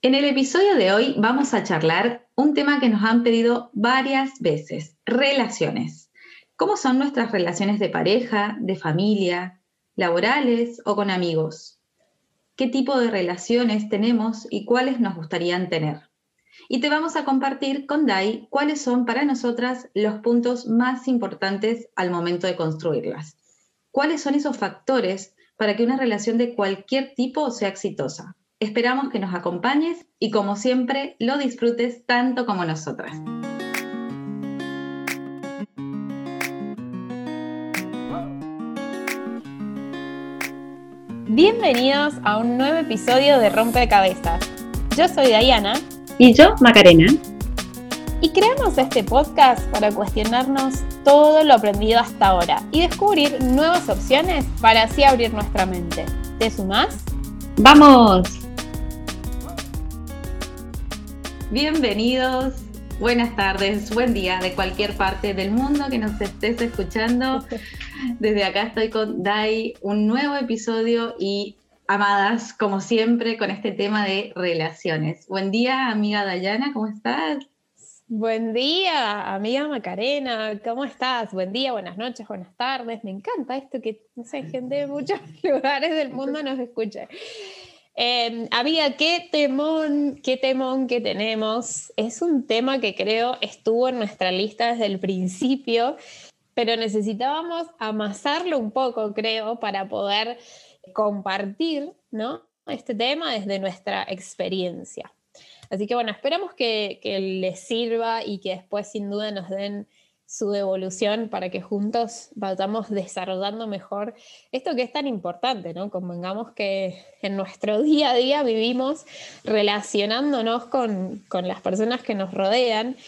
En el episodio de hoy vamos a charlar un tema que nos han pedido varias veces, relaciones. ¿Cómo son nuestras relaciones de pareja, de familia, laborales o con amigos? ¿Qué tipo de relaciones tenemos y cuáles nos gustarían tener? Y te vamos a compartir con Dai cuáles son para nosotras los puntos más importantes al momento de construirlas. ¿Cuáles son esos factores para que una relación de cualquier tipo sea exitosa? Esperamos que nos acompañes y como siempre lo disfrutes tanto como nosotras. Bienvenidos a un nuevo episodio de Rompecabezas. Yo soy Diana. Y yo, Macarena. Y creamos este podcast para cuestionarnos todo lo aprendido hasta ahora y descubrir nuevas opciones para así abrir nuestra mente. ¿Te sumás? ¡Vamos! Bienvenidos, buenas tardes, buen día de cualquier parte del mundo que nos estés escuchando. Desde acá estoy con Dai, un nuevo episodio y amadas, como siempre, con este tema de relaciones. Buen día, amiga Dayana, ¿cómo estás? Buen día, amiga Macarena, ¿cómo estás? Buen día, buenas noches, buenas tardes. Me encanta esto que, no gente de muchos lugares del mundo nos escuche. Eh, amiga, qué temón, qué temón que tenemos. Es un tema que creo estuvo en nuestra lista desde el principio, pero necesitábamos amasarlo un poco, creo, para poder compartir ¿no? este tema desde nuestra experiencia. Así que bueno, esperamos que, que les sirva y que después sin duda nos den su evolución para que juntos vayamos desarrollando mejor esto que es tan importante, ¿no? Convengamos que en nuestro día a día vivimos relacionándonos con, con las personas que nos rodean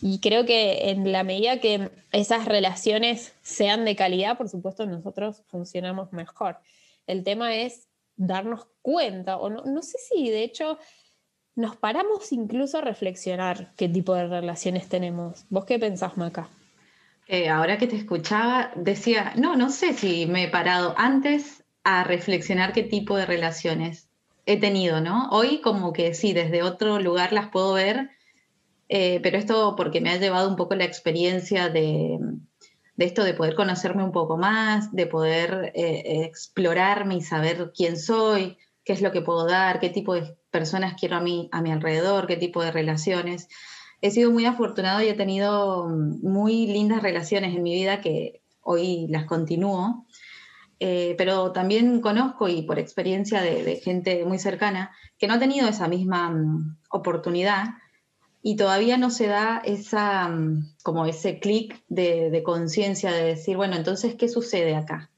y creo que en la medida que esas relaciones sean de calidad, por supuesto nosotros funcionamos mejor. El tema es darnos cuenta, o no, no sé si de hecho nos paramos incluso a reflexionar qué tipo de relaciones tenemos. ¿Vos qué pensás, Maca? Eh, ahora que te escuchaba, decía, no, no sé si me he parado antes a reflexionar qué tipo de relaciones he tenido, ¿no? Hoy como que sí, desde otro lugar las puedo ver, eh, pero esto porque me ha llevado un poco la experiencia de, esto de poder conocerme un poco más, de poder eh, explorarme y saber quién soy, qué es lo que puedo dar, qué tipo de personas quiero a mí, a mi alrededor, qué tipo de relaciones he sido muy afortunado y he tenido mm, muy lindas relaciones en mi vida que hoy las continúo, eh, pero también conozco y por experiencia de, gente muy cercana que no ha tenido esa misma mm, oportunidad y todavía no se da esa, mm, como ese clic de, de conciencia de decir, bueno, entonces, ¿qué sucede acá?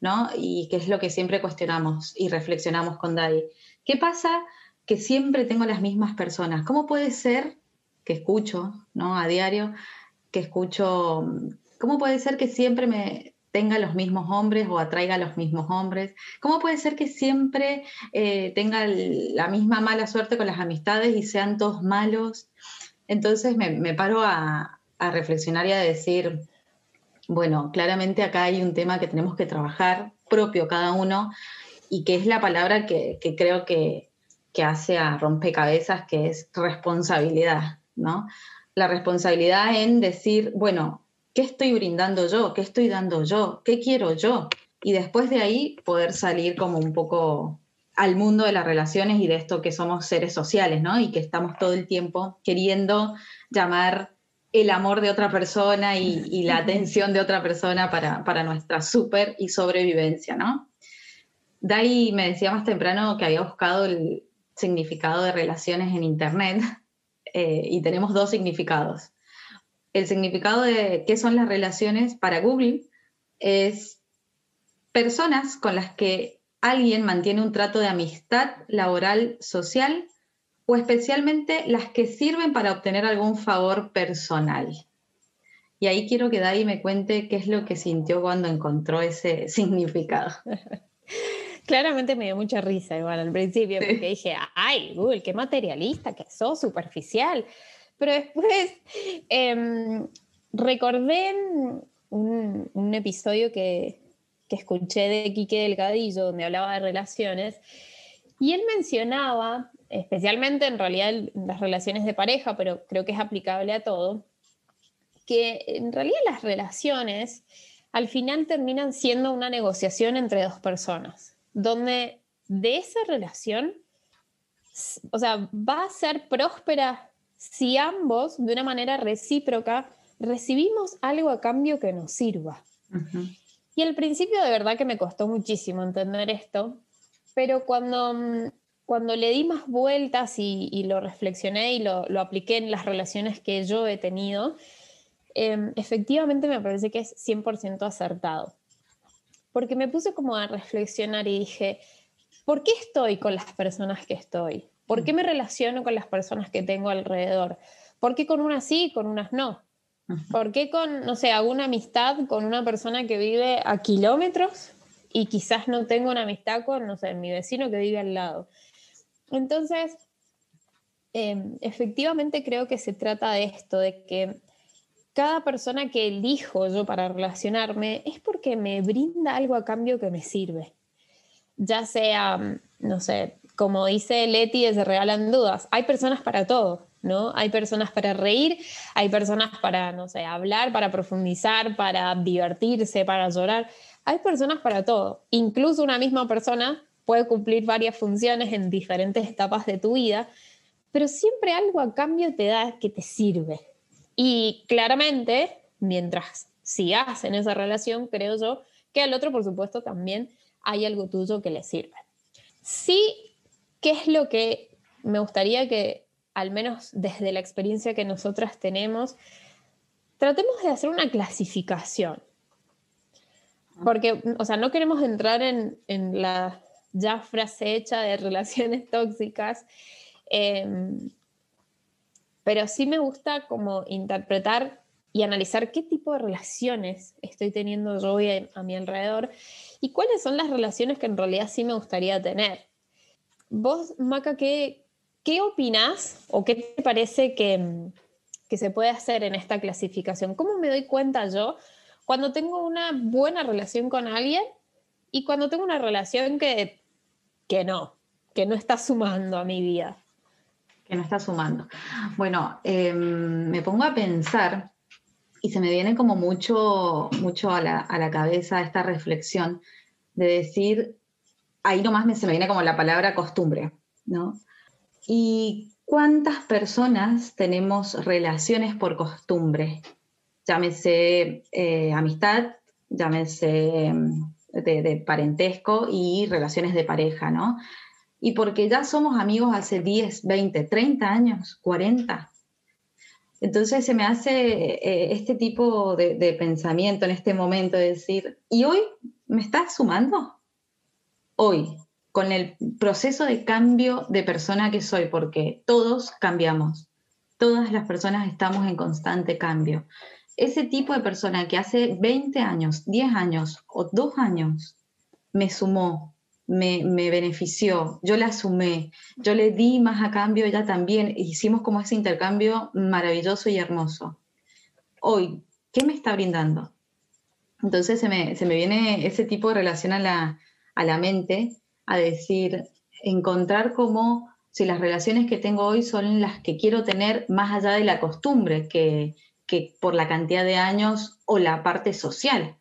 ¿No? Y qué es lo que siempre cuestionamos y reflexionamos con Dai. ¿Qué pasa que siempre tengo las mismas personas? ¿Cómo puede ser que escucho, ¿no? A diario, que escucho, ¿cómo puede ser que siempre me tenga los mismos hombres o atraiga a los mismos hombres? ¿Cómo puede ser que siempre eh, tenga la misma mala suerte con las amistades y sean todos malos? Entonces me, paro a, reflexionar y a decir, bueno, claramente acá hay un tema que tenemos que trabajar propio cada uno y que es la palabra que, creo que, que hace a rompecabezas, que es responsabilidad. La responsabilidad en decir, bueno, ¿qué estoy brindando yo? ¿Qué estoy dando yo? ¿Qué quiero yo? Y después de ahí poder salir como un poco al mundo de las relaciones y de esto que somos seres sociales, ¿no? Y que estamos todo el tiempo queriendo llamar el amor de otra persona y, la atención de otra persona para, para nuestra super y sobrevivencia, ¿no? Dai me decía más temprano que había buscado el significado de relaciones en Internet eh, y tenemos dos significados. El significado de qué son las relaciones para Google es personas con las que alguien mantiene un trato de amistad laboral, social o especialmente las que sirven para obtener algún favor personal. Y ahí quiero que Dai me cuente qué es lo que sintió cuando encontró ese significado. Claramente me dio mucha risa igual al principio, porque dije, ay, Google, qué materialista, que sos superficial. Pero después em, recordé un, un episodio que, que, escuché de Quique Delgadillo, donde hablaba de relaciones, y él mencionaba especialmente en realidad las relaciones de pareja, pero creo que es aplicable a todo, que en realidad las relaciones al final terminan siendo una negociación entre dos personas, donde de esa relación, o sea, va a ser próspera si ambos, de una manera recíproca, recibimos algo a cambio que nos sirva. Y al principio de verdad que me costó muchísimo entender esto, pero cuando, cuando le di más vueltas y, lo reflexioné y lo, lo, apliqué en las relaciones que yo he tenido, Em, efectivamente me parece que es 100% acertado. Porque me puse como a reflexionar y dije, ¿por qué estoy con las personas que estoy? ¿Por qué me relaciono con las personas que tengo alrededor? ¿Por qué con unas sí y con unas no? ¿Por qué con, no sé, hago una amistad con una persona que vive a kilómetros y quizás no tengo una amistad con, no sé, mi vecino que vive al lado? Entonces, em, efectivamente creo que se trata de esto, de que cada persona que elijo yo para relacionarme es porque me brinda algo a cambio que me sirve. Ya sea, no sé, como dice Leti, se regalan dudas. Hay personas para todo, ¿no? Hay personas para reír, hay personas para, no sé, hablar, para profundizar, para divertirse, para llorar. Hay personas para todo. Incluso una misma persona puede cumplir varias funciones en diferentes etapas de tu vida, pero siempre algo a cambio te da que te sirve, y claramente, mientras sigas en esa relación, creo yo que al otro, por supuesto, también hay algo tuyo que le sirve. Sí, ¿qué es lo que me gustaría que, al menos desde la experiencia que nosotras tenemos, tratemos de hacer una clasificación? Porque, o sea, no queremos entrar en, la ya frase hecha de relaciones tóxicas. Em, pero sí me gusta como interpretar y analizar qué tipo de relaciones estoy teniendo yo hoy a, mi alrededor y cuáles son las relaciones que en realidad sí me gustaría tener. Vos, Maca, ¿qué, qué opinás o qué te parece que, que se puede hacer en esta clasificación? ¿Cómo me doy cuenta yo cuando tengo una buena relación con alguien y cuando tengo una relación que, que no, que no está sumando a mi vida? Que no está sumando. Bueno, em, me pongo a pensar y se me viene como mucho, mucho a la, cabeza esta reflexión de decir, ahí nomás se me viene como la palabra costumbre, ¿no? ¿Y cuántas personas tenemos relaciones por costumbre? Llámese eh, amistad, llámese em, de, parentesco y relaciones de pareja, ¿no? Y porque ya somos amigos hace 10, 20, 30 años, 40. Entonces se me hace eh, este tipo de, pensamiento en este momento de decir, ¿y hoy me estás sumando? Hoy, con el proceso de cambio de persona que soy, porque todos cambiamos, todas las personas estamos en constante cambio. Ese tipo de persona que hace 20 años, 10 años o 2 años me sumó, me, benefició, yo la sumé, yo le di más a cambio, ella también, hicimos como ese intercambio maravilloso y hermoso. Hoy, ¿qué me está brindando? Entonces se me, viene ese tipo de relación a la, a la mente, a decir, encontrar cómo si las relaciones que tengo hoy son las que quiero tener más allá de la costumbre que, que por la cantidad de años o la parte social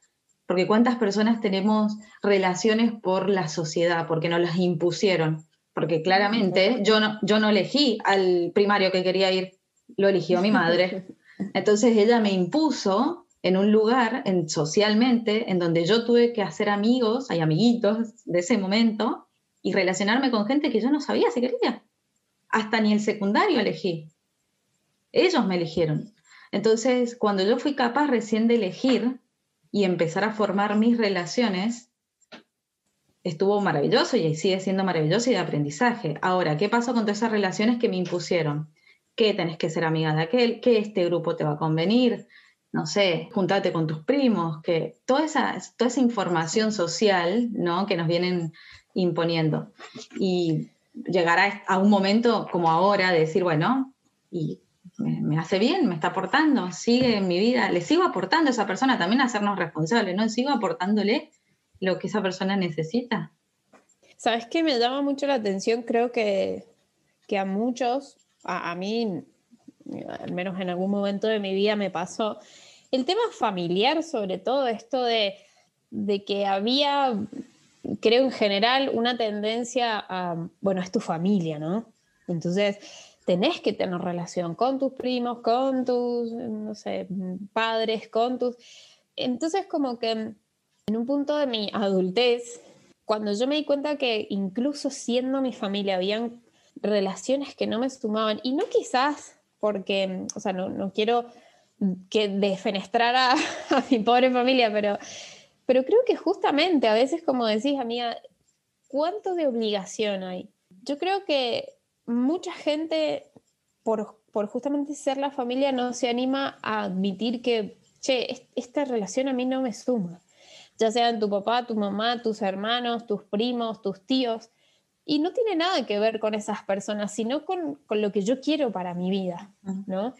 porque cuántas personas tenemos relaciones por la sociedad, porque nos las impusieron, porque claramente yo no, yo no elegí al primario que quería ir, lo eligió mi madre. Entonces ella me impuso en un lugar, en, socialmente, en donde yo tuve que hacer amigos, hay amiguitos de ese momento, y relacionarme con gente que yo no sabía si quería. Hasta ni el secundario elegí. Ellos me eligieron. Entonces, cuando yo fui capaz recién de elegir, y empezar a formar mis relaciones, estuvo maravilloso y sigue siendo maravilloso y de aprendizaje. Ahora, ¿qué pasó con todas esas relaciones que me impusieron? Que tenés que ser amiga de aquel, que este grupo te va a convenir, no sé, juntate con tus primos, que toda esa, toda esa información social ¿no? que nos vienen imponiendo. Y llegar a, a un momento como ahora de decir, bueno, ¿y me, hace bien, me está aportando, sigue en mi vida, le sigo aportando a esa persona también a hacernos responsables, ¿no? Sigo aportándole lo que esa persona necesita. ¿Sabes qué me llama mucho la atención? Creo que, que a muchos, a, mí, al menos en algún momento de mi vida me pasó, el tema familiar, sobre todo esto de, de que había, creo en general, una tendencia a, bueno, es tu familia, ¿no? Entonces, tenés que tener relación con tus primos, con tus, no sé, padres, con tus... Entonces, como que en un punto de mi adultez, cuando yo me di cuenta que incluso siendo mi familia habían relaciones que no me sumaban, y no quizás porque, o sea, no, no quiero que defenestrar a, a, mi pobre familia, pero, pero creo que justamente a veces, como decís, amiga, ¿cuánto de obligación hay? Yo creo que mucha gente, por, por justamente ser la familia, no se anima a admitir que, che, esta relación a mí no me suma, ya sean tu papá, tu mamá, tus hermanos, tus primos, tus tíos y no tiene nada que ver con esas personas, sino con, con lo que yo quiero para mi vida, ¿no?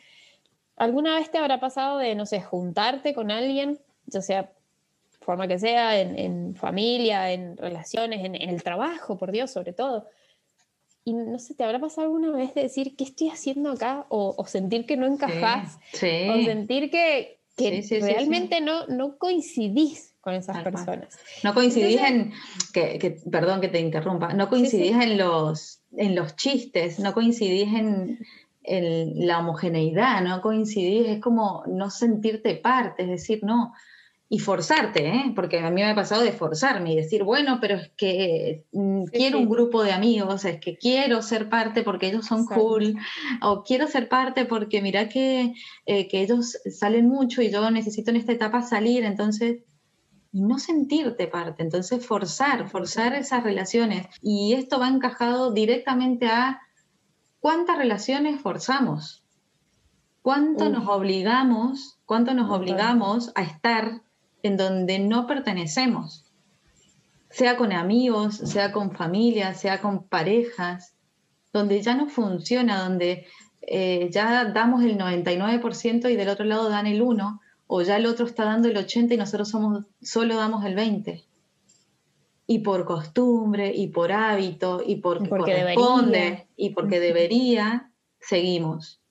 ¿Alguna vez te habrá pasado de, no sé, juntarte con alguien, ya sea forma que sea, en, en familia, en relaciones, en, en, el trabajo, por Dios, sobre todo? Y no sé, ¿te habrá pasado alguna vez de decir, ¿qué estoy haciendo acá? O, o sentir que no encajas, sí, o sentir que, que sí, realmente no, no coincidís con esas personas. No coincidís en, que, perdón que te interrumpa, no coincidís en, los, en los chistes, no coincidís en, en, la homogeneidad, no coincidís, es como no sentirte parte, es decir, no, y forzarte, ¿eh? porque a mí me ha pasado de forzarme y decir, bueno, pero es que mm, quiero un grupo de amigos, es que quiero ser parte porque ellos son cool, o quiero ser parte porque mira que, eh, que ellos salen mucho y yo necesito en esta etapa salir, entonces y no sentirte parte. Entonces, forzar, forzar esas relaciones. Y esto va encajado directamente a cuántas relaciones forzamos, cuánto nos obligamos, cuánto nos obligamos a estar en donde no pertenecemos, sea con amigos, sea con familia, sea con parejas, donde ya no funciona, donde eh, ya damos el 99% y del otro lado dan el 1%, o ya el otro está dando el 80 y nosotros somos, solo damos el 20. Y por costumbre, y por hábito, y porque, corresponde, y porque debería, seguimos.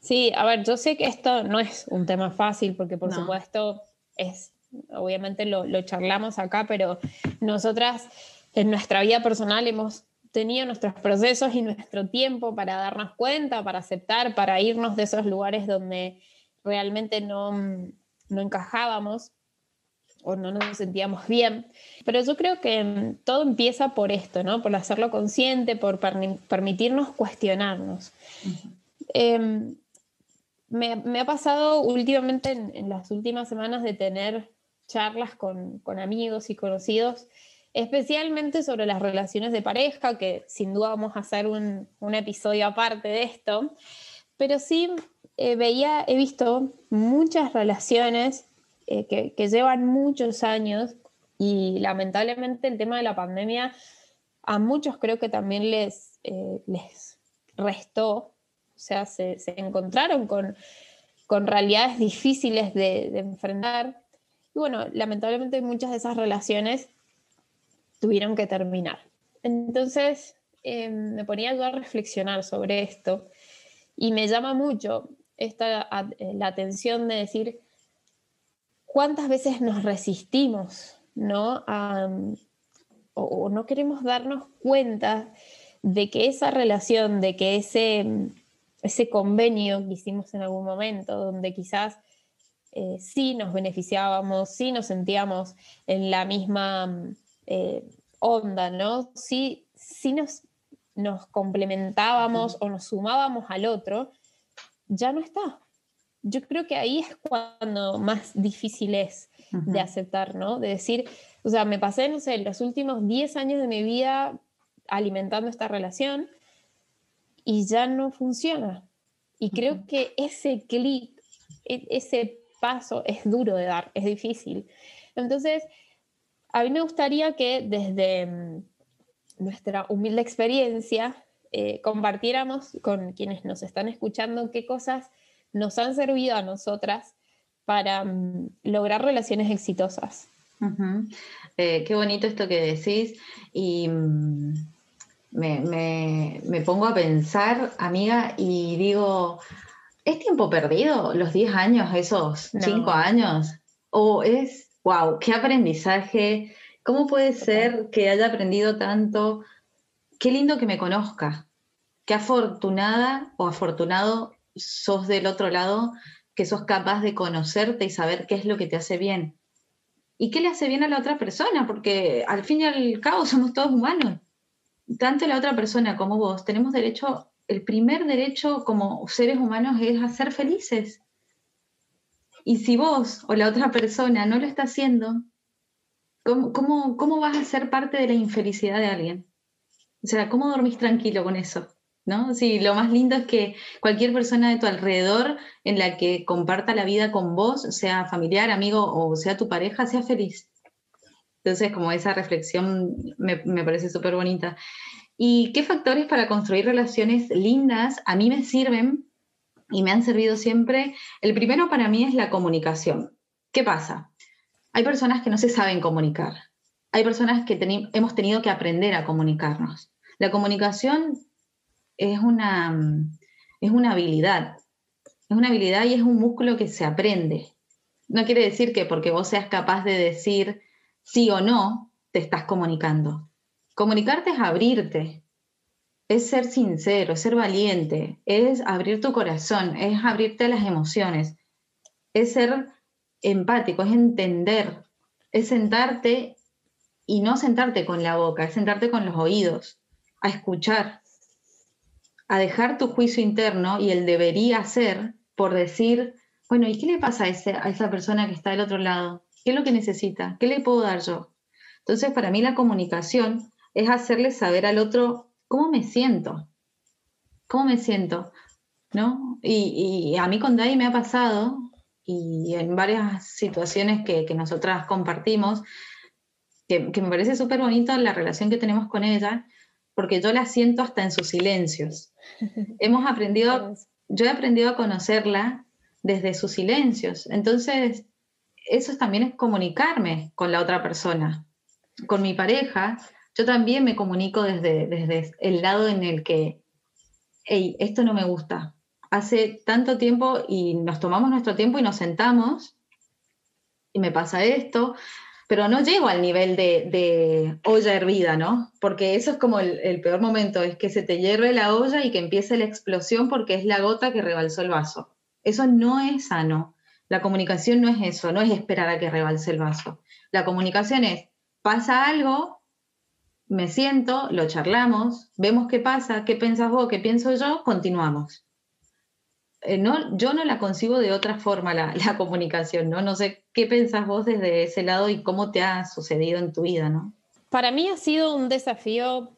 Sí, a ver, yo sé que esto no es un tema fácil, porque por supuesto es, obviamente lo, lo charlamos acá, pero nosotras en nuestra vida personal hemos tenido nuestros procesos y nuestro tiempo para darnos cuenta, para aceptar, para irnos de esos lugares donde realmente no, no encajábamos o no nos sentíamos bien. Pero yo creo que todo empieza por esto, ¿no? Por hacerlo consciente, por permitirnos cuestionarnos. Me, ha pasado últimamente, en, las últimas semanas, de tener charlas con, amigos y conocidos, especialmente sobre las relaciones de pareja, que sin duda vamos a hacer un, un episodio aparte de esto, pero sí eh, veía, he visto muchas relaciones eh, que, llevan muchos años y lamentablemente el tema de la pandemia a muchos creo que también les, eh, les restó, o sea, se, encontraron con, con, realidades difíciles de, enfrentar. Y bueno, lamentablemente muchas de esas relaciones tuvieron que terminar. Entonces me ponía yo a reflexionar sobre esto y me llama mucho esta, eh, la atención de decir cuántas veces nos resistimos, ¿no? o, no queremos darnos cuenta de que esa relación, de que ese, ese convenio que hicimos en algún momento, donde quizás eh, sí nos beneficiábamos, sí nos sentíamos en la misma eh, onda, ¿no? Sí, sí nos, nos complementábamos o nos sumábamos al otro, ya no está. Yo creo que ahí es cuando más difícil es de aceptar, ¿no? De decir, o sea, me pasé, no sé, los últimos 10 años de mi vida alimentando esta relación y ya no funciona. Y creo que ese clic, e, ese paso es duro de dar, es difícil. Entonces, a mí me gustaría que desde mm, nuestra humilde experiencia eh, compartiéramos con quienes nos están escuchando qué cosas nos han servido a nosotras para mm, lograr relaciones exitosas. Eh, qué bonito esto que decís. Y, mm, me, pongo a pensar, amiga, y digo, ¿es tiempo perdido los 10 años, esos 5 años? ¿O es, wow, qué aprendizaje? ¿Cómo puede ser que haya aprendido tanto? Qué lindo que me conozca. Qué afortunada o afortunado sos del otro lado, que sos capaz de conocerte y saber qué es lo que te hace bien. ¿Y qué le hace bien a la otra persona? Porque al fin y al cabo somos todos humanos tanto la otra persona como vos tenemos derecho, el primer derecho como seres humanos es a ser felices. Y si vos o la otra persona no lo está haciendo, ¿cómo, cómo, vas a ser parte de la infelicidad de alguien? O sea, ¿cómo dormís tranquilo con eso? ¿No? Sí, lo más lindo es que cualquier persona de tu alrededor en la que comparta la vida con vos, sea familiar, amigo o sea tu pareja, sea feliz. Entonces, como esa reflexión me, parece súper bonita. ¿Y qué factores para construir relaciones lindas a mí me sirven y me han servido siempre? El primero para mí es la comunicación. ¿Qué pasa? Hay personas que no se saben comunicar. Hay personas que hemos tenido que aprender a comunicarnos. La comunicación es una, es una habilidad. Es una habilidad y es un músculo que se aprende. No quiere decir que porque vos seas capaz de decir sí o no, te estás comunicando. Comunicarte es abrirte, es ser sincero, es ser valiente, es abrir tu corazón, es abrirte a las emociones, es ser empático, es entender, es sentarte y no sentarte con la boca, es sentarte con los oídos, a escuchar, a dejar tu juicio interno y el debería ser por decir, bueno, ¿y qué le pasa a, a esa persona que está del otro lado? ¿Qué es lo que necesita? ¿Qué le puedo dar yo? Entonces, para mí la comunicación es hacerle saber al otro cómo me siento, cómo me siento, ¿no? Y, a mí con Dai me ha pasado, y en varias situaciones que, nosotras compartimos, que, que me parece súper bonita la relación que tenemos con ella, porque yo la siento hasta en sus silencios. Hemos aprendido, yo he aprendido a conocerla desde sus silencios. Entonces, eso también es comunicarme con la otra persona. Con mi pareja, yo también me comunico desde, el lado en el que, hey, esto no me gusta. Hace tanto tiempo y nos tomamos nuestro tiempo y nos sentamos y me pasa esto, pero no llego al nivel de, olla hervida, ¿no? Porque eso es como el, el, peor momento, es que se te hierve la olla y que empiece la explosión porque es la gota que rebalsó el vaso. Eso no es sano. La comunicación no es eso, no es esperar a que rebalse el vaso. La comunicación es, pasa algo, me siento, lo charlamos, vemos qué pasa, qué piensas vos, qué pienso yo, continuamos. Eh, no, yo no la concibo de otra forma la, comunicación, ¿no? No sé qué pensás vos desde ese lado y cómo te ha sucedido en tu vida, ¿no? Para mí ha sido un desafío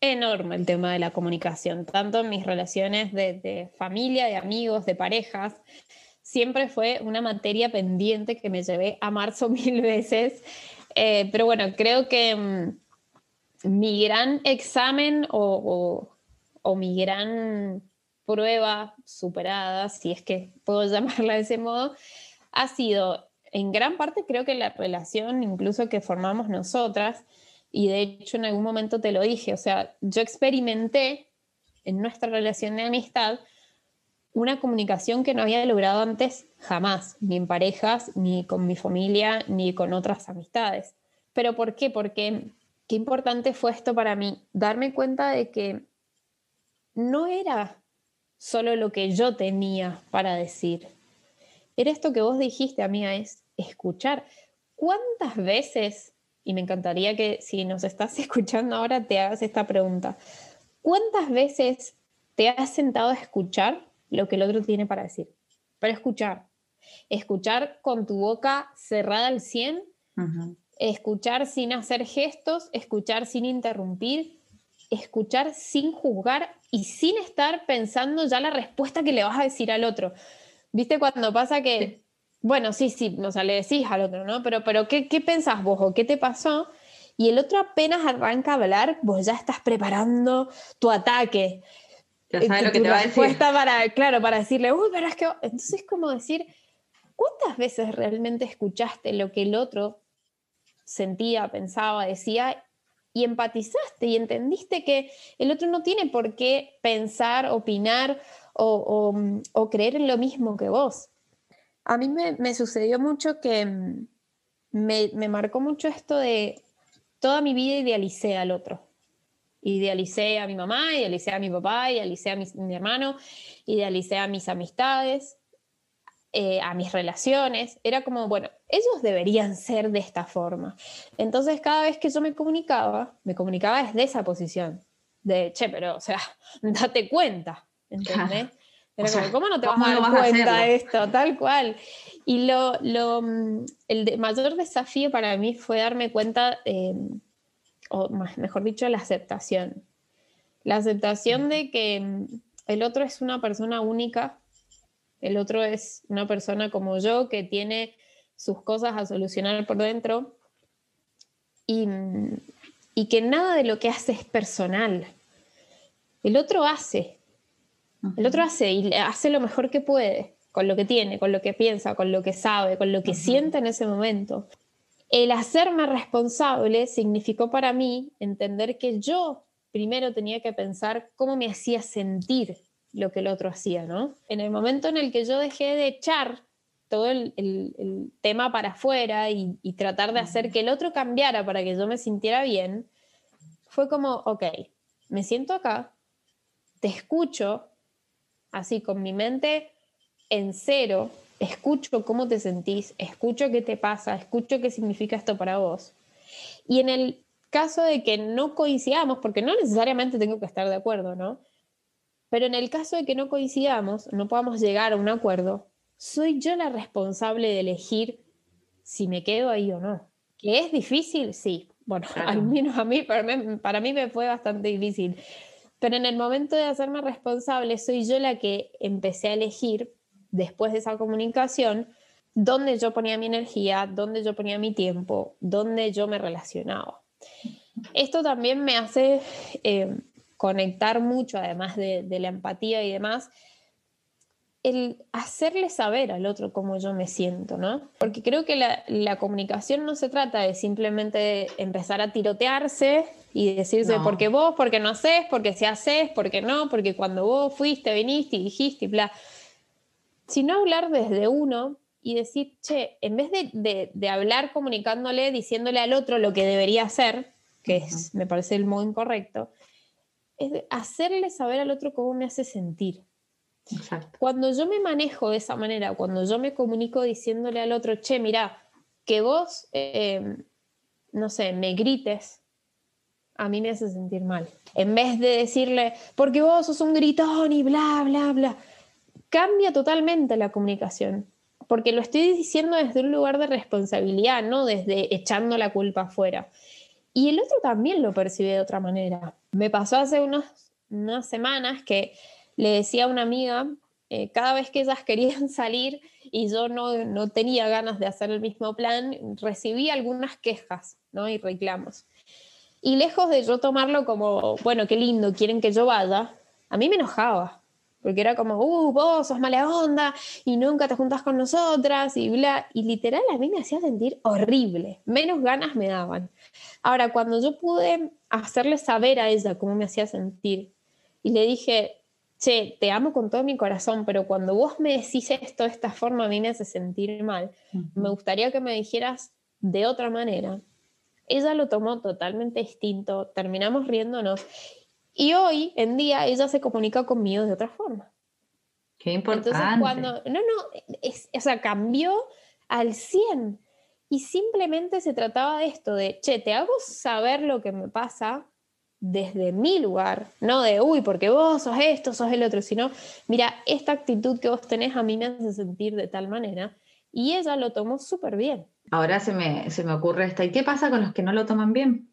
enorme el tema de la comunicación, tanto en mis relaciones de familia, de amigos, de parejas siempre fue una materia pendiente que me llevé a marzo mil veces. Eh, pero bueno, creo que mm, mi gran examen o, mi gran prueba superada, si es que puedo llamarla de ese modo, ha sido en gran parte creo que la relación incluso que formamos nosotras, y de hecho en algún momento te lo dije, o sea, yo experimenté en nuestra relación de amistad una comunicación que no había logrado antes jamás, ni en parejas, ni con mi familia, ni con otras amistades. ¿Pero por qué? Porque qué importante fue esto para mí, darme cuenta de que no era solo lo que yo tenía para decir. Era esto que vos dijiste, amiga, es escuchar. ¿Cuántas veces, y me encantaría que si nos estás escuchando ahora te hagas esta pregunta, ¿cuántas veces te has sentado a escuchar lo que el otro tiene para decir. Pero escuchar. Escuchar con tu boca cerrada al 100, escuchar sin hacer gestos, escuchar sin interrumpir, escuchar sin juzgar y sin estar pensando ya la respuesta que le vas a decir al otro. ¿Viste cuando pasa que, bueno, sí, sí, o sea, le decís al otro, ¿no? Pero, pero ¿qué, ¿qué pensás vos o qué te pasó? Y el otro apenas arranca a hablar, vos ya estás preparando tu ataque. Ya sabes lo que te va a decir. Para, claro, para decirle, uy, pero es que. Entonces, es como decir, ¿cuántas veces realmente escuchaste lo que el otro sentía, pensaba, decía y empatizaste y entendiste que el otro no tiene por qué pensar, opinar o, creer en lo mismo que vos. A mí me, sucedió mucho que mm, me, me, marcó mucho esto de toda mi vida idealicé al otro. Idealicé a mi mamá, idealicé a mi papá, idealicé a mi hermano, idealicé a mis amistades. Eh, a mis relaciones, era como, bueno, ellos deberían ser de esta forma. Entonces cada vez que yo me comunicaba, me comunicaba desde esa posición, de, che, pero, o sea, date cuenta, ¿entendés? Era como, ¿cómo no te vas a dar cuenta de esto? Tal cual. Y lo, lo mm, el mayor desafío para mí fue darme cuenta, em, o mejor dicho, la aceptación. La aceptación de que el otro es una persona única el otro es una persona como yo que tiene sus cosas a solucionar por dentro y, que nada de lo que hace es personal. El otro hace, el otro hace y hace lo mejor que puede, con lo que tiene, con lo que piensa, con lo que sabe, con lo que siente en ese momento. El hacerme responsable significó para mí entender que yo primero tenía que pensar cómo me hacía sentir lo que el otro hacía, ¿no? En el momento en el que yo dejé de echar todo el, tema para afuera y, tratar de hacer que el otro cambiara para que yo me sintiera bien, fue como, ok, me siento acá, te escucho, así con mi mente en cero, escucho cómo te sentís, escucho qué te pasa, escucho qué significa esto para vos. Y en el caso de que no coincidamos, porque no necesariamente tengo que estar de acuerdo, ¿no? Pero en el caso de que no coincidamos, no podamos llegar a un acuerdo, soy yo la responsable de elegir si me quedo ahí o no. ¿Que es difícil? Sí. Bueno, al menos a mí para, mí, para mí me fue bastante difícil. Pero en el momento de hacerme responsable, soy yo la que empecé a elegir, después de esa comunicación, dónde yo ponía mi energía, dónde yo ponía mi tiempo, dónde yo me relacionaba. Esto también me hace eh, conectar mucho, además de, la empatía y demás, el hacerle saber al otro cómo yo me siento, ¿no? Porque creo que la, comunicación no se trata de simplemente empezar a tirotearse y decirse, porque vos, porque no haces, porque si haces, porque no, porque cuando vos fuiste, viniste y dijiste, y bla. Sino hablar desde uno y decir, che, en vez de, hablar comunicándole, diciéndole al otro lo que debería hacer, que es, me parece el modo incorrecto, es hacerle saber al otro cómo me hace sentir. Cuando yo me manejo de esa manera, cuando yo me comunico diciéndole al otro, che, mira, que vos, em, no sé, me grites, a mí me hace sentir mal. En vez de decirle, porque vos sos un gritón y bla, bla, bla, cambia totalmente la comunicación. Porque lo estoy diciendo desde un lugar de responsabilidad, no desde echando la culpa afuera. Y el otro también lo percibe de otra manera. Me pasó hace unos, unas semanas que le decía a una amiga, eh, cada vez que ellas querían salir y yo no, no, tenía ganas de hacer el mismo plan, recibí algunas quejas ¿no? y reclamos. Y lejos de yo tomarlo como, bueno, qué lindo, quieren que yo vaya, a mí me enojaba porque era como, uh, vos sos mala onda y nunca te juntas con nosotras y bla. Y literal a mí me hacía sentir horrible, menos ganas me daban. Ahora, cuando yo pude hacerle saber a ella cómo me hacía sentir y le dije, che, te amo con todo mi corazón, pero cuando vos me decís esto de esta forma a mí me hace sentir mal, me gustaría que me dijeras de otra manera. Ella lo tomó totalmente distinto, terminamos riéndonos y hoy en día ella se comunica conmigo de otra forma. Qué importante. Entonces, cuando, no, no, o sea, cambió al 100 y simplemente se trataba de esto, de, che, te hago saber lo que me pasa desde mi lugar, no de, uy, porque vos sos esto, sos el otro, sino, mira, esta actitud que vos tenés a mí me hace sentir de tal manera. Y ella lo tomó súper bien. Ahora se me, se me ocurre esta, ¿y qué pasa con los que no lo toman bien?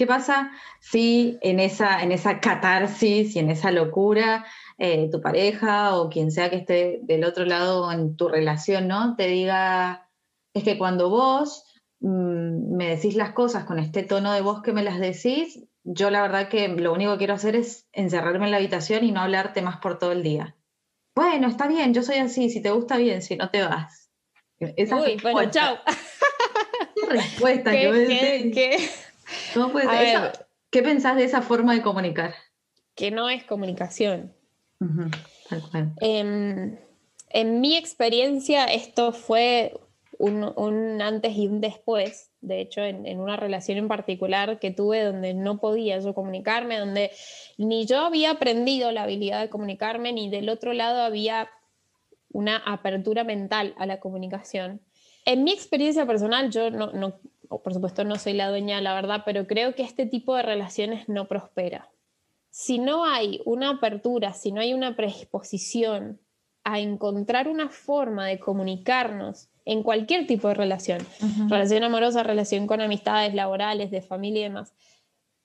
¿Qué pasa si en esa, en esa catarsis y en esa locura eh, tu pareja o quien sea que esté del otro lado en tu relación, ¿no? Te diga, es que cuando vos mm, me decís las cosas con este tono de voz que me las decís, yo la verdad que lo único que quiero hacer es encerrarme en la habitación y no hablarte más por todo el día. Bueno, está bien, yo soy así, si te gusta bien, si no te vas. Esa Uy, bueno, chao. ¿Qué respuesta que ¿Qué, ¿Cómo ¿Qué pensás de esa forma de comunicar? Que no es comunicación. Em, en mi experiencia, esto fue un, antes y un después. De hecho, en, una relación en particular que tuve donde no podía yo comunicarme, donde ni yo había aprendido la habilidad de comunicarme, ni del otro lado había una apertura mental a la comunicación. En mi experiencia personal, yo no, no por supuesto no soy la dueña de la verdad, pero creo que este tipo de relaciones no prospera. Si no hay una apertura, si no hay una predisposición a encontrar una forma de comunicarnos en cualquier tipo de relación, relación amorosa, relación con amistades laborales, de familia y demás,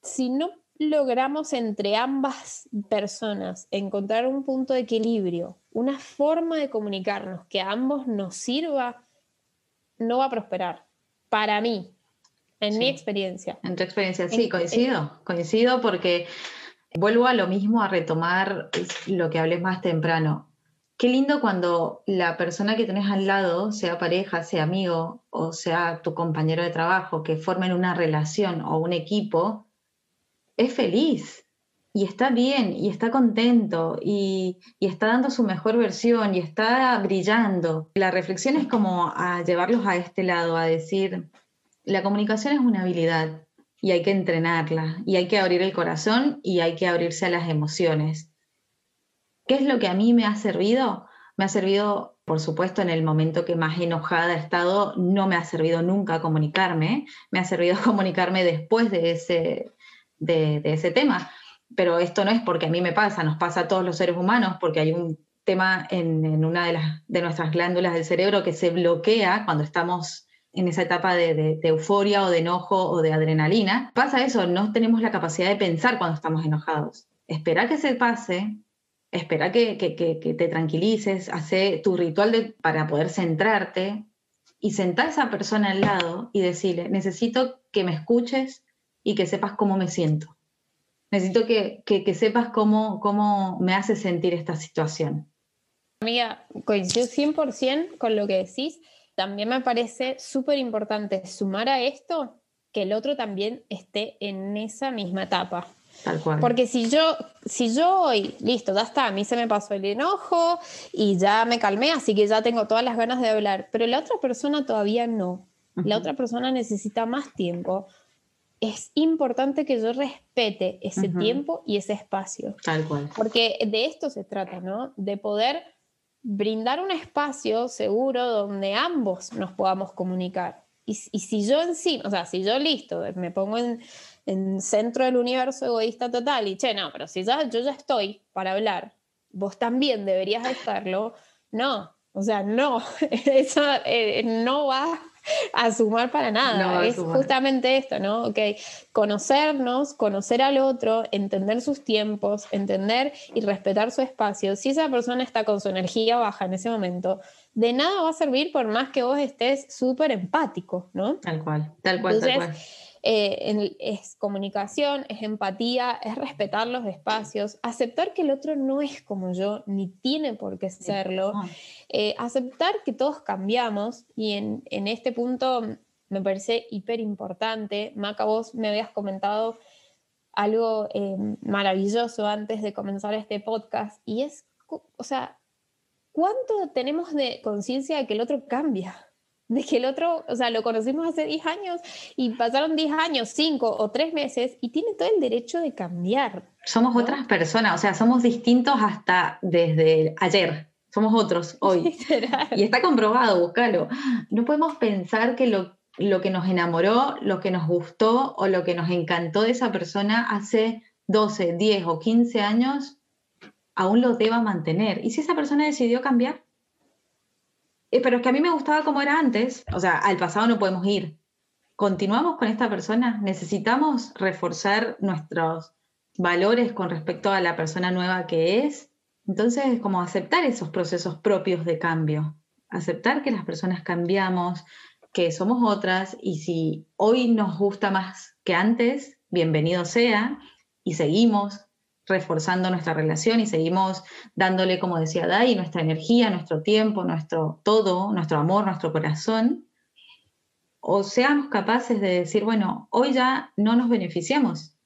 si no logramos entre ambas personas encontrar un punto de equilibrio, una forma de comunicarnos que a ambos nos sirva, no va a prosperar. Para mí, en mi experiencia. En tu experiencia, sí, coincido, coincido porque vuelvo a lo mismo, a retomar lo que hablé más temprano. Qué lindo cuando la persona que tenés al lado, sea pareja, sea amigo o sea tu compañero de trabajo, que formen una relación o un equipo, es feliz y está bien y está contento y, y, está dando su mejor versión y está brillando. La reflexión es como a llevarlos a este lado, a decir, la comunicación es una habilidad y hay que entrenarla y hay que abrir el corazón y hay que abrirse a las emociones. ¿Qué es lo que a mí me ha servido? Me ha servido, por supuesto, en el momento que más enojada he estado, no me ha servido nunca comunicarme, me ha servido comunicarme después de ese, de, ese tema. Pero esto no es porque a mí me pasa, nos pasa a todos los seres humanos, porque hay un tema en, una de, las, de nuestras glándulas del cerebro que se bloquea cuando estamos en esa etapa de, euforia o de enojo o de adrenalina. Pasa eso, no tenemos la capacidad de pensar cuando estamos enojados. Espera que se pase, espera que, te tranquilices, hace tu ritual para poder centrarte y sentar a esa persona al lado y decirle, necesito que me escuches y que sepas cómo me siento. Necesito que, sepas cómo, cómo me hace sentir esta situación. Amiga, coincido 100% con lo que decís también me parece súper importante sumar a esto que el otro también esté en esa misma etapa. Tal cual. Porque si yo, si yo hoy, listo, ya está, a mí se me pasó el enojo y ya me calmé, así que ya tengo todas las ganas de hablar, pero la otra persona todavía no. La otra persona necesita más tiempo. Es importante que yo respete ese tiempo y ese espacio. Tal cual. Porque de esto se trata, ¿no? De poder brindar un espacio seguro donde ambos nos podamos comunicar. Y, si yo en sí, o sea, si yo listo, me pongo en, centro del universo egoísta total y, che, no, pero si ya, yo ya estoy para hablar, vos también deberías estarlo, no, o sea, no, eso eh, no va a sumar para nada. es justamente esto, ¿no? Ok, conocernos, conocer al otro, entender sus tiempos, entender y respetar su espacio. Si esa persona está con su energía baja en ese momento, de nada va a servir por más que vos estés súper empático, ¿no? Tal cual, tal cual, tal cual eh, es comunicación, es empatía, es respetar los espacios, aceptar que el otro no es como yo, ni tiene por qué serlo, eh, aceptar que todos cambiamos y en, este punto me parece hiper importante. Maca, vos me habías comentado algo eh, maravilloso antes de comenzar este podcast y es, o sea, ¿cuánto tenemos de conciencia de que el otro cambia? De que el otro, o sea, lo conocimos hace 10 años y pasaron 10 años, 5 o 3 meses y tiene todo el derecho de cambiar. Somos otras personas, o sea, somos distintos hasta desde ayer. Somos otros hoy. Y está comprobado, búscalo. No podemos pensar que lo, lo que nos enamoró, lo que nos gustó o lo que nos encantó de esa persona hace 12, 10 o 15 años aún lo deba mantener. ¿Y si esa persona decidió cambiar? Eh, pero es que a mí me gustaba como era antes, o sea, al pasado no podemos ir. ¿Continuamos con esta persona? ¿Necesitamos reforzar nuestros valores con respecto a la persona nueva que es? Entonces, es como aceptar esos procesos propios de cambio, aceptar que las personas cambiamos, que somos otras y si hoy nos gusta más que antes, bienvenido sea y seguimos reforzando nuestra relación y seguimos dándole, como decía Dai, nuestra energía, nuestro tiempo, nuestro todo, nuestro amor, nuestro corazón. o seamos capaces de decir, bueno, hoy ya no nos beneficiamos.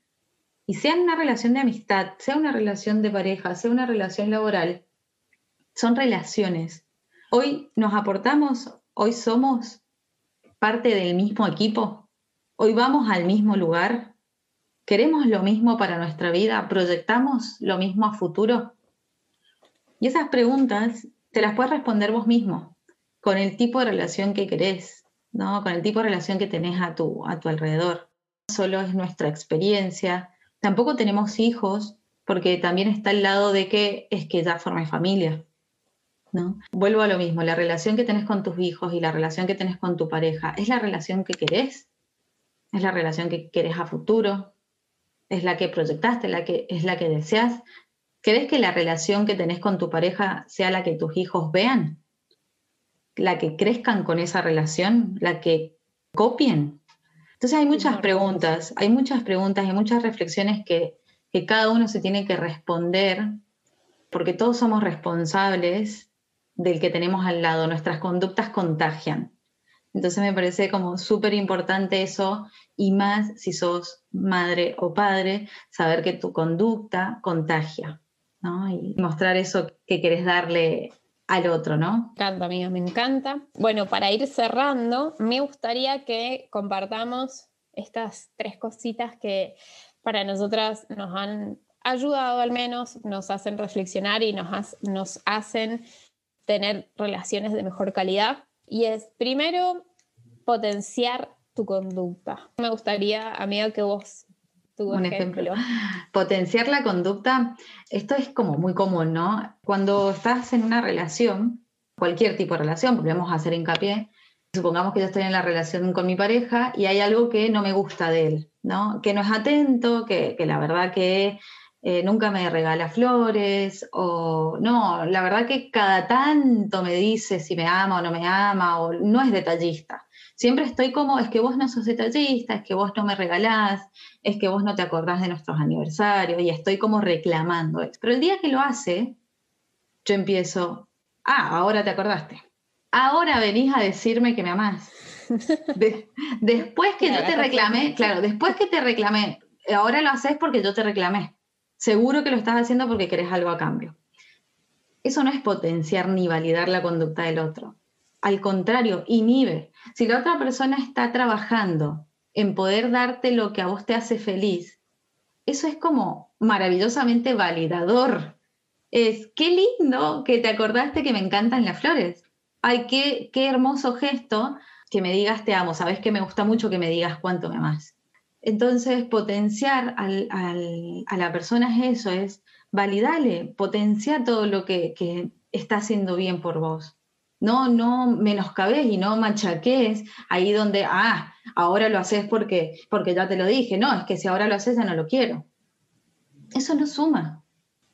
Y sea una relación de amistad, sea una relación de pareja, sea una relación laboral, son relaciones. Hoy nos aportamos, hoy somos parte del mismo equipo, hoy vamos al mismo lugar, queremos lo mismo para nuestra vida, proyectamos lo mismo a futuro. Y esas preguntas te las puedes responder vos mismo, con el tipo de relación que querés, ¿no? con el tipo de relación que tenés a tu, a tu alrededor. Solo es nuestra experiencia. Tampoco tenemos hijos, porque también está el lado de que es que ya formé familia. ¿no? Vuelvo a lo mismo, la relación que tenés con tus hijos y la relación que tenés con tu pareja, ¿es la relación que querés? ¿Es la relación que querés a futuro? ¿Es la que proyectaste? ¿La que, ¿Es la que deseas? ¿Querés que la relación que tenés con tu pareja sea la que tus hijos vean? ¿La que crezcan con esa relación? ¿La que copien? Entonces hay muchas preguntas, hay muchas preguntas, hay muchas reflexiones que, que cada uno se tiene que responder, porque todos somos responsables del que tenemos al lado, nuestras conductas contagian. Entonces me parece como súper importante eso y más si sos madre o padre, saber que tu conducta contagia. Y mostrar eso que querés darle al otro, ¿no? Me encanta, amiga, me encanta. Bueno, para ir cerrando, me gustaría que compartamos estas tres cositas que para nosotras nos han ayudado al menos, nos hacen reflexionar y nos, nos hacen tener relaciones de mejor calidad. Y es, primero, potenciar tu conducta. Me gustaría, amiga, que vos un ejemplo. Potenciar la conducta, esto es como muy común, ¿no? Cuando estás en una relación, cualquier tipo de relación, volvemos a hacer hincapié, supongamos que yo estoy en la relación con mi pareja y hay algo que no me gusta de él, ¿no? Que no es atento, que, la verdad que eh, nunca me regala flores, o no, la verdad que cada tanto me dice si me ama o no me ama, o no es detallista siempre estoy como, es que vos no sos detallista, es que vos no me regalás, es que vos no te acordás de nuestros aniversarios y estoy como reclamando. Pero el día que lo hace, yo empiezo, ah, ahora te acordaste. Ahora venís a decirme que me amás. después que yo te reclamé, claro, después que te reclamé, ahora lo haces porque yo te reclamé. Seguro que lo estás haciendo porque querés algo a cambio. Eso no es potenciar ni validar la conducta del otro al contrario, inhibe. Si la otra persona está trabajando en poder darte lo que a vos te hace feliz, eso es como maravillosamente validador. Es qué lindo que te acordaste que me encantan las flores. Ay, qué, qué hermoso gesto que me digas te amo. Sabes que me gusta mucho que me digas cuánto me amas. Entonces, potenciar a la persona es eso, es validale, potenciar todo lo que, que está haciendo bien por vos. No, no menoscabes y no machaques ahí donde, ah, ahora lo haces porque, porque ya te lo dije. No, es que si ahora lo haces ya no lo quiero. Eso no suma.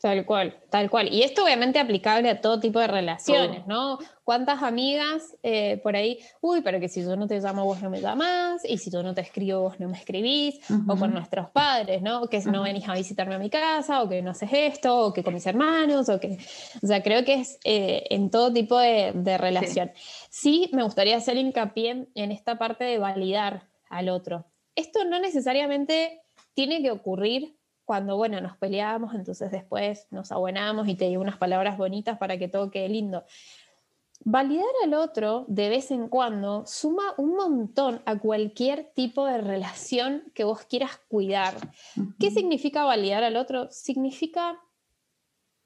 Tal cual, tal cual. Y esto obviamente aplicable a todo tipo de relaciones, ¿no? ¿Cuántas amigas eh, por ahí, uy, pero que si yo no te llamo vos no me llamas, y si yo no te escribo vos no me escribís, o con nuestros padres, ¿no? Que no venís a visitarme a mi casa, o que no haces esto, o que con mis hermanos, o que, o sea, creo que es eh, en todo tipo de, relación. sí, me gustaría hacer hincapié en esta parte de validar al otro. Esto no necesariamente tiene que ocurrir cuando, bueno, nos peleamos, entonces después nos abuenamos y te digo unas palabras bonitas para que todo quede lindo. Validar al otro de vez en cuando suma un montón a cualquier tipo de relación que vos quieras cuidar. ¿Qué significa validar al otro? Significa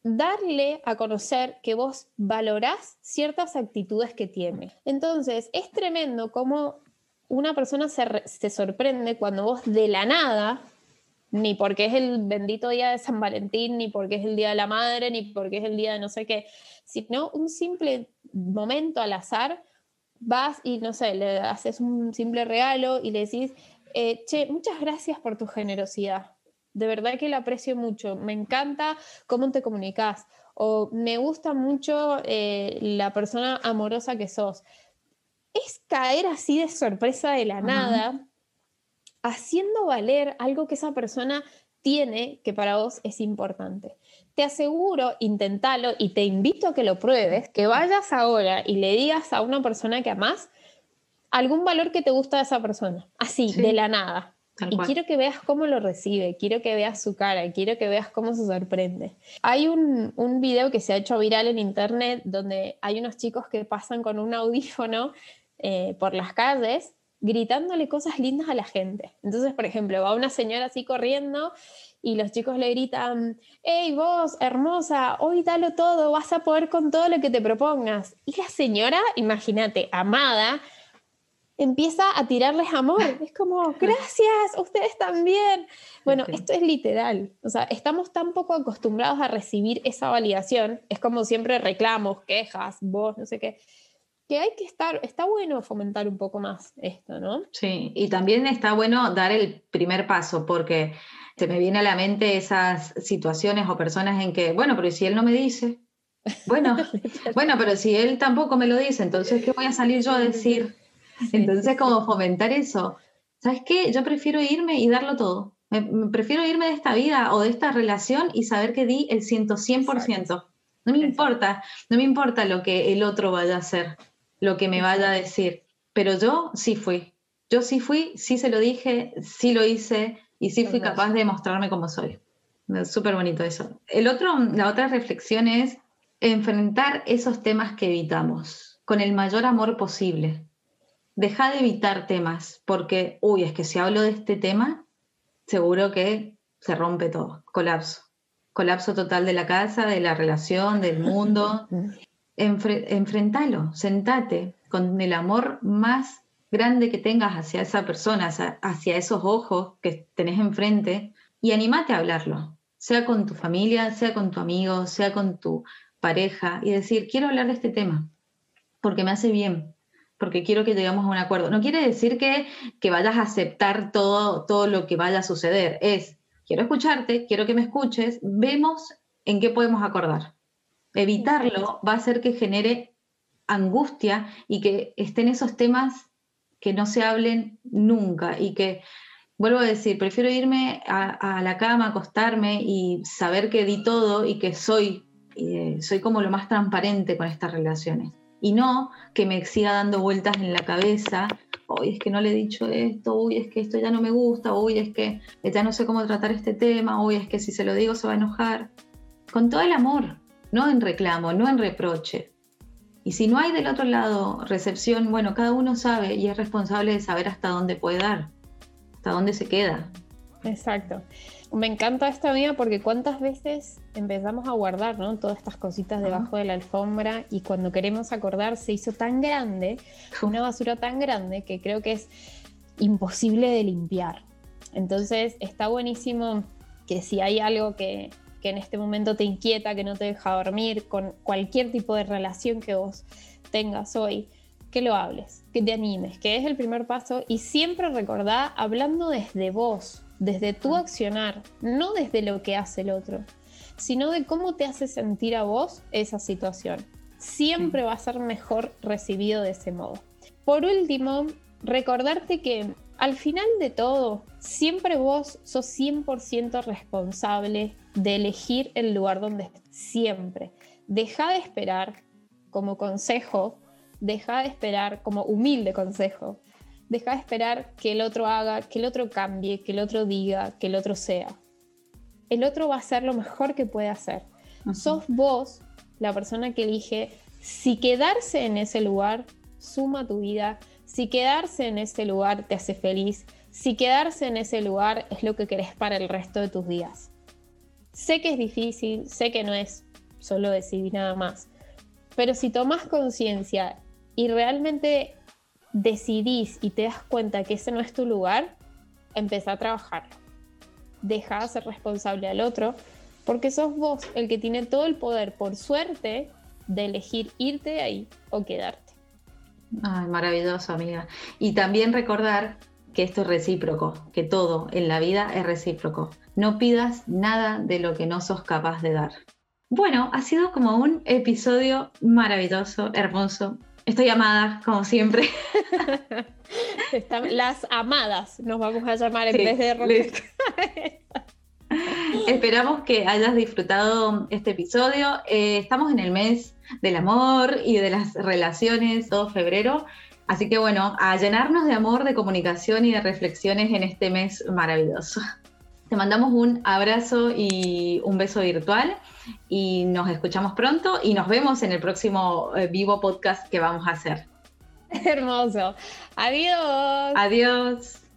darle a conocer que vos valorás ciertas actitudes que tiene. Entonces, es tremendo cómo una persona se, se sorprende cuando vos de la nada ni porque es el bendito día de San Valentín, ni porque es el día de la madre, ni porque es el día de no sé qué, sino un simple momento al azar, vas y no sé, le haces un simple regalo y le decís, eh, che, muchas gracias por tu generosidad. De verdad que lo aprecio mucho. Me encanta cómo te comunicas. O me gusta mucho eh, la persona amorosa que sos. Es caer así de sorpresa de la nada haciendo valer algo que esa persona tiene que para vos es importante. Te aseguro, intentalo y te invito a que lo pruebes, que vayas ahora y le digas a una persona que amás, algún valor que te gusta de esa persona, así, de la nada. y quiero que veas cómo lo recibe, quiero que veas su cara, quiero que veas cómo se sorprende. Hay un, un video que se ha hecho viral en internet donde hay unos chicos que pasan con un audífono eh, por las calles gritándole cosas lindas a la gente. Entonces, por ejemplo, va una señora así corriendo y los chicos le gritan, hey vos, hermosa, hoy dalo todo, vas a poder con todo lo que te propongas. Y la señora, imagínate, amada, empieza a tirarles amor. Es como, gracias, ustedes también. Bueno, esto es literal. O sea, estamos tan poco acostumbrados a recibir esa validación. Es como siempre reclamos, quejas, vos, no sé qué que hay que estar, está bueno fomentar un poco más esto, ¿no? Sí, y también está bueno dar el primer paso, porque se me viene a la mente esas situaciones o personas en que, bueno, pero si él no me dice, bueno, bueno, pero si él tampoco me lo dice, entonces, ¿qué voy a salir yo a decir? Entonces, como fomentar eso. ¿Sabes qué? Yo prefiero irme y darlo todo. Me, prefiero irme de esta vida o de esta relación y saber que di el 100%. No me importa, no me importa lo que el otro vaya a hacer lo que me vaya a decir, pero yo sí fui. Yo sí fui, sí se lo dije, sí lo hice y sí fui capaz de mostrarme como soy. Súper bonito eso. El otro, la otra reflexión es enfrentar esos temas que evitamos con el mayor amor posible. Deja de evitar temas, porque, uy, es que si hablo de este tema, seguro que se rompe todo, colapso. Colapso total de la casa, de la relación, del mundo. Enfrentalo, sentate con el amor más grande que tengas hacia esa persona, hacia esos ojos que tenés enfrente y animate a hablarlo, sea con tu familia, sea con tu amigo, sea con tu pareja y decir, quiero hablar de este tema porque me hace bien, porque quiero que lleguemos a un acuerdo. No quiere decir que, que vayas a aceptar todo, todo lo que vaya a suceder, es, quiero escucharte, quiero que me escuches, vemos en qué podemos acordar. Evitarlo va a hacer que genere angustia y que estén esos temas que no se hablen nunca y que, vuelvo a decir, prefiero irme a, la cama, acostarme y saber que di todo y que soy, eh, soy como lo más transparente con estas relaciones. Y no que me siga dando vueltas en la cabeza, hoy es que no le he dicho esto, uy, es que esto ya no me gusta, uy, es que ya no sé cómo tratar este tema, uy, es que si se lo digo se va a enojar. Con todo el amor, no en reclamo, no en reproche. Y si no hay del otro lado recepción, bueno, cada uno sabe y es responsable de saber hasta dónde puede dar, hasta dónde se queda. Exacto. Me encanta esta vida porque cuántas veces empezamos a guardar ¿no? todas estas cositas debajo de la alfombra y cuando queremos acordar se hizo tan grande, una basura tan grande que creo que es imposible de limpiar. Entonces está buenísimo que si hay algo que, que en este momento te inquieta, que no te deja dormir, con cualquier tipo de relación que vos tengas hoy, que lo hables, que te animes, que es el primer paso y siempre recordá hablando desde vos, desde tu accionar, no desde lo que hace el otro, sino de cómo te hace sentir a vos esa situación. Siempre va a ser mejor recibido de ese modo. Por último, recordarte que al final de todo, siempre vos sos 100% responsable de elegir el lugar donde estés. Siempre. Deja de esperar como consejo, deja de esperar como humilde consejo, deja de esperar que el otro haga, que el otro cambie, que el otro diga, que el otro sea. El otro va a hacer lo mejor que puede hacer. Sos vos la persona que elige si quedarse en ese lugar suma tu vida, si quedarse en ese lugar te hace feliz, si quedarse en ese lugar es lo que querés para el resto de tus días. Sé que es difícil, sé que no es solo decidir nada más, pero si tomás conciencia y realmente decidís y te das cuenta que ese no es tu lugar, empezá a trabajarlo. Deja de ser responsable al otro, porque sos vos el que tiene todo el poder, por suerte, de elegir irte de ahí o quedarte. Ay, maravilloso, amiga. Y también recordar que esto es recíproco, que todo en la vida es recíproco. No pidas nada de lo que no sos capaz de dar. Bueno, ha sido como un episodio maravilloso, hermoso. Estoy amada, como siempre. las amadas nos vamos a llamar en vez de Esperamos que hayas disfrutado este episodio. Eh, estamos en el mes del amor y de las relaciones, todo febrero. Así que bueno, a llenarnos de amor, de comunicación y de reflexiones en este mes maravilloso. Te mandamos un abrazo y un beso virtual y nos escuchamos pronto y nos vemos en el próximo eh, vivo podcast que vamos a hacer. Hermoso. Adiós. Adiós.